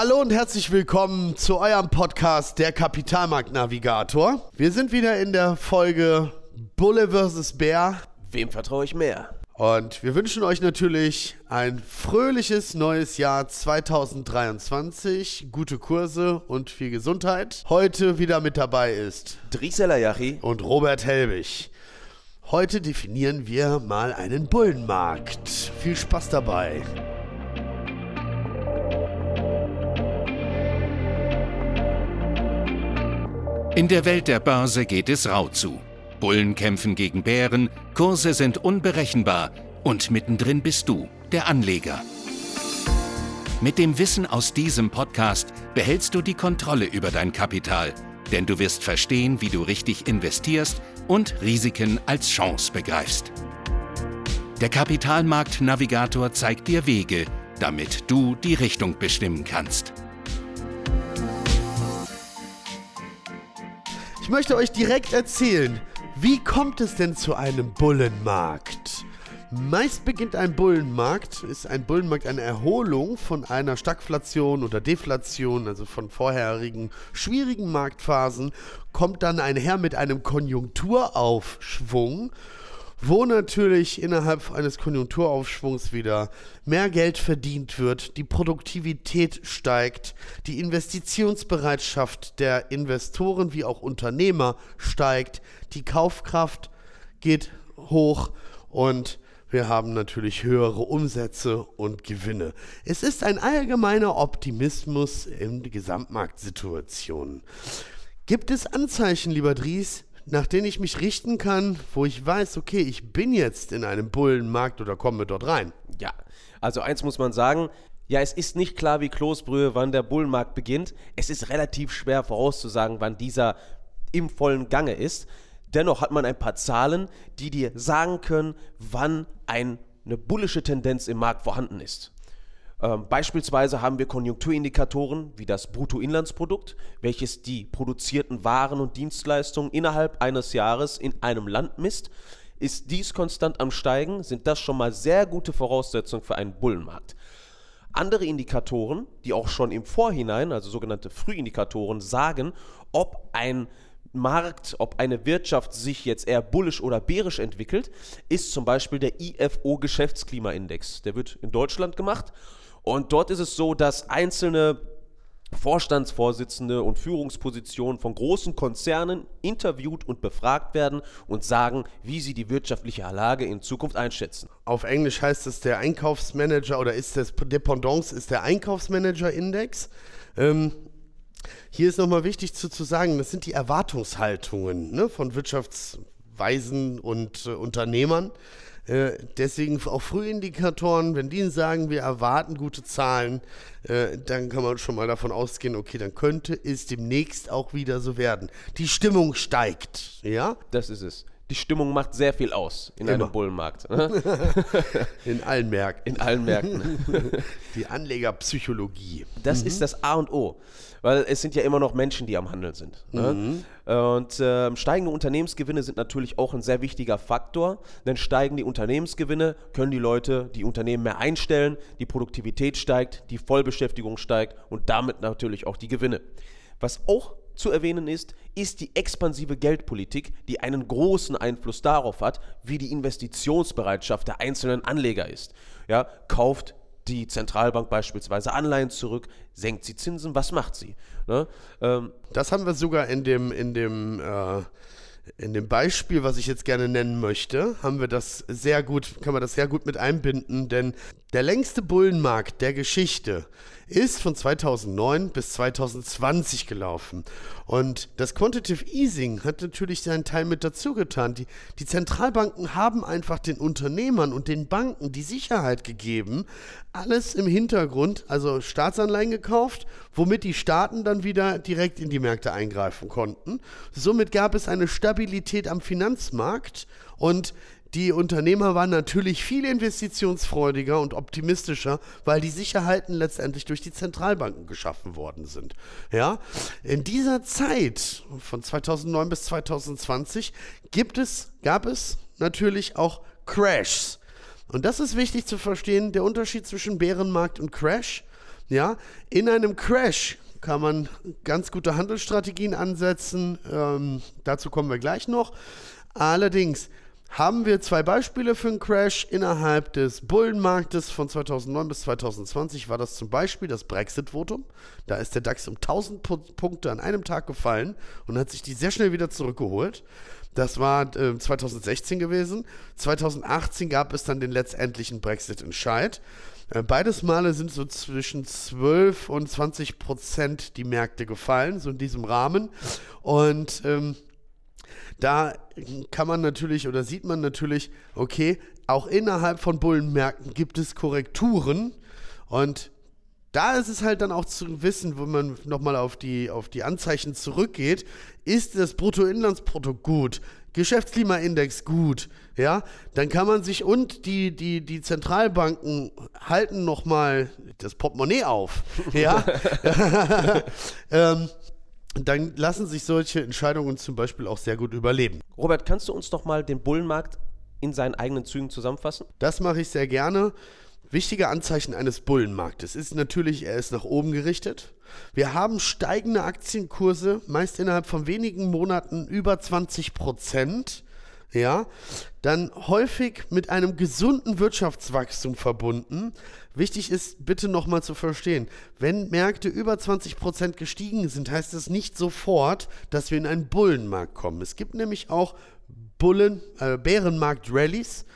Hallo und herzlich willkommen zu eurem Podcast Der Kapitalmarktnavigator. Wir sind wieder in der Folge Bulle vs. Bär. Wem vertraue ich mehr? Und wir wünschen euch natürlich ein fröhliches neues Jahr 2023, gute Kurse und viel Gesundheit. Heute wieder mit dabei ist Dries Elayachi und Robert Helbig. Heute definieren wir mal einen Bullenmarkt. Viel Spaß dabei. In der Welt der Börse geht es rau zu. Bullen kämpfen gegen Bären, Kurse sind unberechenbar und mittendrin bist du, der Anleger. Mit dem Wissen aus diesem Podcast behältst du die Kontrolle über dein Kapital, denn du wirst verstehen, wie du richtig investierst und Risiken als Chance begreifst. Der Kapitalmarkt-Navigator zeigt dir Wege, damit du die Richtung bestimmen kannst. Ich möchte euch direkt erzählen, wie kommt es denn zu einem Bullenmarkt? Meist beginnt ein Bullenmarkt, ist ein Bullenmarkt eine Erholung von einer Stagflation oder Deflation, also von vorherigen schwierigen Marktphasen, kommt dann einher mit einem Konjunkturaufschwung wo natürlich innerhalb eines Konjunkturaufschwungs wieder mehr Geld verdient wird, die Produktivität steigt, die Investitionsbereitschaft der Investoren wie auch Unternehmer steigt, die Kaufkraft geht hoch und wir haben natürlich höhere Umsätze und Gewinne. Es ist ein allgemeiner Optimismus in Gesamtmarktsituationen. Gibt es Anzeichen, lieber Dries, nach denen ich mich richten kann, wo ich weiß, okay, ich bin jetzt in einem Bullenmarkt oder komme dort rein. Ja, also eins muss man sagen, ja, es ist nicht klar wie Kloßbrühe, wann der Bullenmarkt beginnt. Es ist relativ schwer vorauszusagen, wann dieser im vollen Gange ist. Dennoch hat man ein paar Zahlen, die dir sagen können, wann ein, eine bullische Tendenz im Markt vorhanden ist. Ähm, beispielsweise haben wir Konjunkturindikatoren wie das Bruttoinlandsprodukt, welches die produzierten Waren und Dienstleistungen innerhalb eines Jahres in einem Land misst. Ist dies konstant am Steigen, sind das schon mal sehr gute Voraussetzungen für einen Bullenmarkt. Andere Indikatoren, die auch schon im Vorhinein, also sogenannte Frühindikatoren, sagen, ob ein Markt, ob eine Wirtschaft sich jetzt eher bullisch oder bärisch entwickelt, ist zum Beispiel der IFO Geschäftsklimaindex. Der wird in Deutschland gemacht und dort ist es so, dass einzelne Vorstandsvorsitzende und Führungspositionen von großen Konzernen interviewt und befragt werden und sagen, wie sie die wirtschaftliche Lage in Zukunft einschätzen. Auf Englisch heißt es der Einkaufsmanager oder ist das Dependance ist der Einkaufsmanager-Index. Ähm, hier ist nochmal wichtig zu, zu sagen, das sind die Erwartungshaltungen ne, von Wirtschaftsweisen und äh, Unternehmern. Äh, deswegen auch Frühindikatoren, wenn die sagen, wir erwarten gute Zahlen, äh, dann kann man schon mal davon ausgehen, okay, dann könnte es demnächst auch wieder so werden. Die Stimmung steigt, ja? Das ist es. Die Stimmung macht sehr viel aus in Immer. einem Bullenmarkt. Ne? in allen Märkten. In allen Märkten. Die Anlegerpsychologie. Das mhm. ist das A und O weil es sind ja immer noch Menschen, die am Handeln sind. Ne? Mhm. Und äh, steigende Unternehmensgewinne sind natürlich auch ein sehr wichtiger Faktor, denn steigen die Unternehmensgewinne, können die Leute die Unternehmen mehr einstellen, die Produktivität steigt, die Vollbeschäftigung steigt und damit natürlich auch die Gewinne. Was auch zu erwähnen ist, ist die expansive Geldpolitik, die einen großen Einfluss darauf hat, wie die Investitionsbereitschaft der einzelnen Anleger ist. Ja, kauft die Zentralbank beispielsweise Anleihen zurück, senkt sie Zinsen, was macht sie? Ne? Ähm, das haben wir sogar in dem, in dem äh in dem Beispiel, was ich jetzt gerne nennen möchte, haben wir das sehr gut, kann man das sehr gut mit einbinden, denn der längste Bullenmarkt der Geschichte ist von 2009 bis 2020 gelaufen. Und das Quantitative Easing hat natürlich seinen Teil mit dazu getan. Die, die Zentralbanken haben einfach den Unternehmern und den Banken die Sicherheit gegeben, alles im Hintergrund, also Staatsanleihen gekauft, womit die Staaten dann wieder direkt in die Märkte eingreifen konnten. Somit gab es eine Stabilität am Finanzmarkt und die Unternehmer waren natürlich viel investitionsfreudiger und optimistischer, weil die Sicherheiten letztendlich durch die Zentralbanken geschaffen worden sind. Ja, in dieser Zeit von 2009 bis 2020 gibt es, gab es natürlich auch Crashs. Und das ist wichtig zu verstehen, der Unterschied zwischen Bärenmarkt und Crash. Ja, in einem Crash kann man ganz gute Handelsstrategien ansetzen. Ähm, dazu kommen wir gleich noch. Allerdings haben wir zwei Beispiele für einen Crash innerhalb des Bullenmarktes von 2009 bis 2020 war das zum Beispiel das Brexit-Votum. Da ist der DAX um 1000 Punkte an einem Tag gefallen und hat sich die sehr schnell wieder zurückgeholt. Das war äh, 2016 gewesen. 2018 gab es dann den letztendlichen Brexit-Entscheid. Äh, beides Male sind so zwischen 12 und 20 Prozent die Märkte gefallen, so in diesem Rahmen. Und ähm, da kann man natürlich oder sieht man natürlich, okay, auch innerhalb von Bullenmärkten gibt es Korrekturen und da ist es halt dann auch zu wissen, wenn man nochmal auf die, auf die Anzeichen zurückgeht, ist das Bruttoinlandsprodukt gut, Geschäftsklimaindex gut, ja, dann kann man sich und die, die, die Zentralbanken halten nochmal das Portemonnaie auf, ja, ähm, dann lassen sich solche Entscheidungen zum Beispiel auch sehr gut überleben. Robert, kannst du uns doch mal den Bullenmarkt in seinen eigenen Zügen zusammenfassen? Das mache ich sehr gerne. Wichtige Anzeichen eines Bullenmarktes ist natürlich, er ist nach oben gerichtet. Wir haben steigende Aktienkurse, meist innerhalb von wenigen Monaten über 20 Prozent. Ja, dann häufig mit einem gesunden Wirtschaftswachstum verbunden. Wichtig ist bitte nochmal zu verstehen, wenn Märkte über 20 Prozent gestiegen sind, heißt das nicht sofort, dass wir in einen Bullenmarkt kommen. Es gibt nämlich auch Bullen, äh, Bärenmarkt-Rallies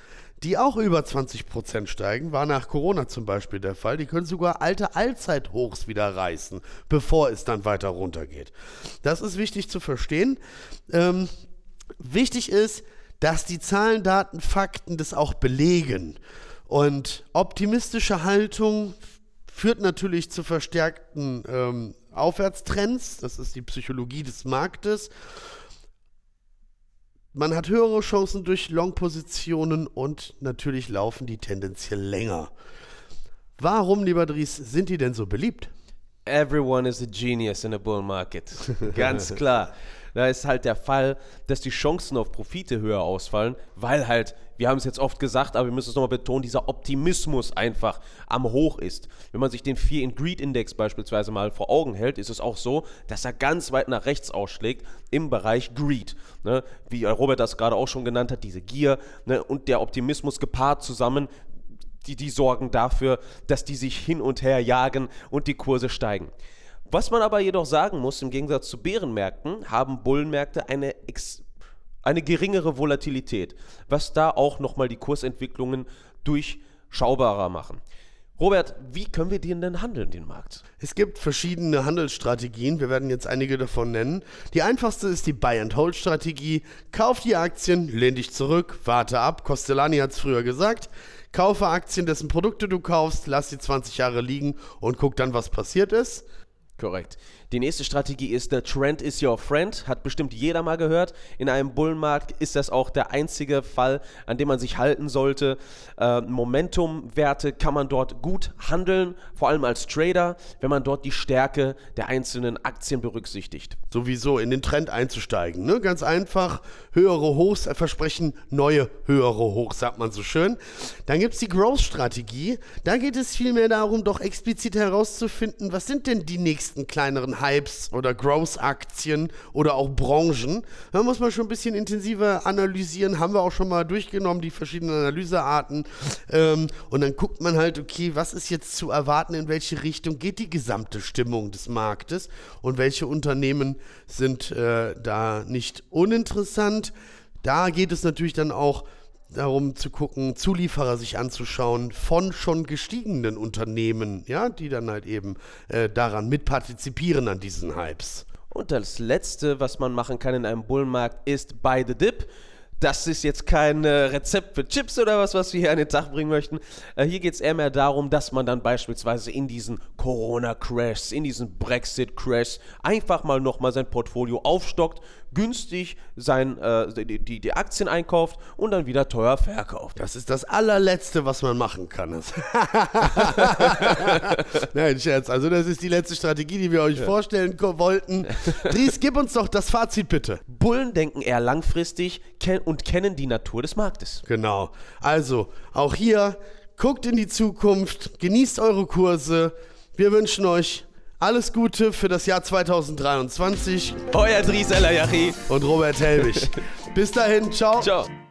die auch über 20% steigen, war nach Corona zum Beispiel der Fall. Die können sogar alte Allzeithochs wieder reißen, bevor es dann weiter runtergeht. Das ist wichtig zu verstehen. Ähm, wichtig ist, dass die Zahlen, Daten, Fakten das auch belegen. Und optimistische Haltung führt natürlich zu verstärkten ähm, Aufwärtstrends. Das ist die Psychologie des Marktes man hat höhere Chancen durch Long-Positionen und natürlich laufen die tendenziell länger. Warum, lieber Dries, sind die denn so beliebt? Everyone is a genius in a bull market. Ganz klar. Da ist halt der Fall, dass die Chancen auf Profite höher ausfallen, weil halt, wir haben es jetzt oft gesagt, aber wir müssen es nochmal betonen, dieser Optimismus einfach am Hoch ist. Wenn man sich den Fear in Greed Index beispielsweise mal vor Augen hält, ist es auch so, dass er ganz weit nach rechts ausschlägt im Bereich Greed. Ne? Wie Robert das gerade auch schon genannt hat, diese Gier ne? und der Optimismus gepaart zusammen die, die sorgen dafür, dass die sich hin und her jagen und die Kurse steigen. Was man aber jedoch sagen muss, im Gegensatz zu Bärenmärkten haben Bullenmärkte eine, eine geringere Volatilität, was da auch nochmal die Kursentwicklungen durchschaubarer machen. Robert, wie können wir den denn handeln, den Markt? Es gibt verschiedene Handelsstrategien. Wir werden jetzt einige davon nennen. Die einfachste ist die Buy-and-Hold-Strategie. Kauf die Aktien, lehn dich zurück, warte ab. Costellani hat es früher gesagt. Kaufe Aktien, dessen Produkte du kaufst, lass sie 20 Jahre liegen und guck dann, was passiert ist. Korrekt. Die nächste Strategie ist, der Trend is your friend. Hat bestimmt jeder mal gehört. In einem Bullenmarkt ist das auch der einzige Fall, an dem man sich halten sollte. Äh, Momentumwerte kann man dort gut handeln, vor allem als Trader, wenn man dort die Stärke der einzelnen Aktien berücksichtigt. Sowieso in den Trend einzusteigen. Ne? Ganz einfach. Höhere Hochs versprechen neue höhere Hochs, sagt man so schön. Dann gibt es die Growth-Strategie. Da geht es vielmehr darum, doch explizit herauszufinden, was sind denn die nächsten kleineren Hypes oder Growth-Aktien oder auch Branchen. Da muss man schon ein bisschen intensiver analysieren, haben wir auch schon mal durchgenommen, die verschiedenen Analysearten. Ähm, und dann guckt man halt, okay, was ist jetzt zu erwarten, in welche Richtung geht die gesamte Stimmung des Marktes und welche Unternehmen sind äh, da nicht uninteressant. Da geht es natürlich dann auch darum zu gucken, Zulieferer sich anzuschauen von schon gestiegenen Unternehmen, ja, die dann halt eben äh, daran mitpartizipieren an diesen Hypes. Und das Letzte, was man machen kann in einem Bullenmarkt, ist Buy the Dip. Das ist jetzt kein äh, Rezept für Chips oder was, was wir hier an den Tag bringen möchten. Äh, hier geht es eher mehr darum, dass man dann beispielsweise in diesen Corona-Crashs, in diesen Brexit-Crashs einfach mal nochmal sein Portfolio aufstockt, günstig sein, äh, die, die, die, Aktien einkauft und dann wieder teuer verkauft. Das ist das allerletzte, was man machen kann. Nein, Scherz. Also das ist die letzte Strategie, die wir euch ja. vorstellen wollten. Dries, gib uns doch das Fazit bitte. Bullen denken eher langfristig und kennen die Natur des Marktes. Genau. Also auch hier, guckt in die Zukunft, genießt eure Kurse, Wir wünschen euch alles Gute für das Jahr 2023 Euer Dries El Ayachi. und Robert Helwig. Bis dahin, ciao. Ciao.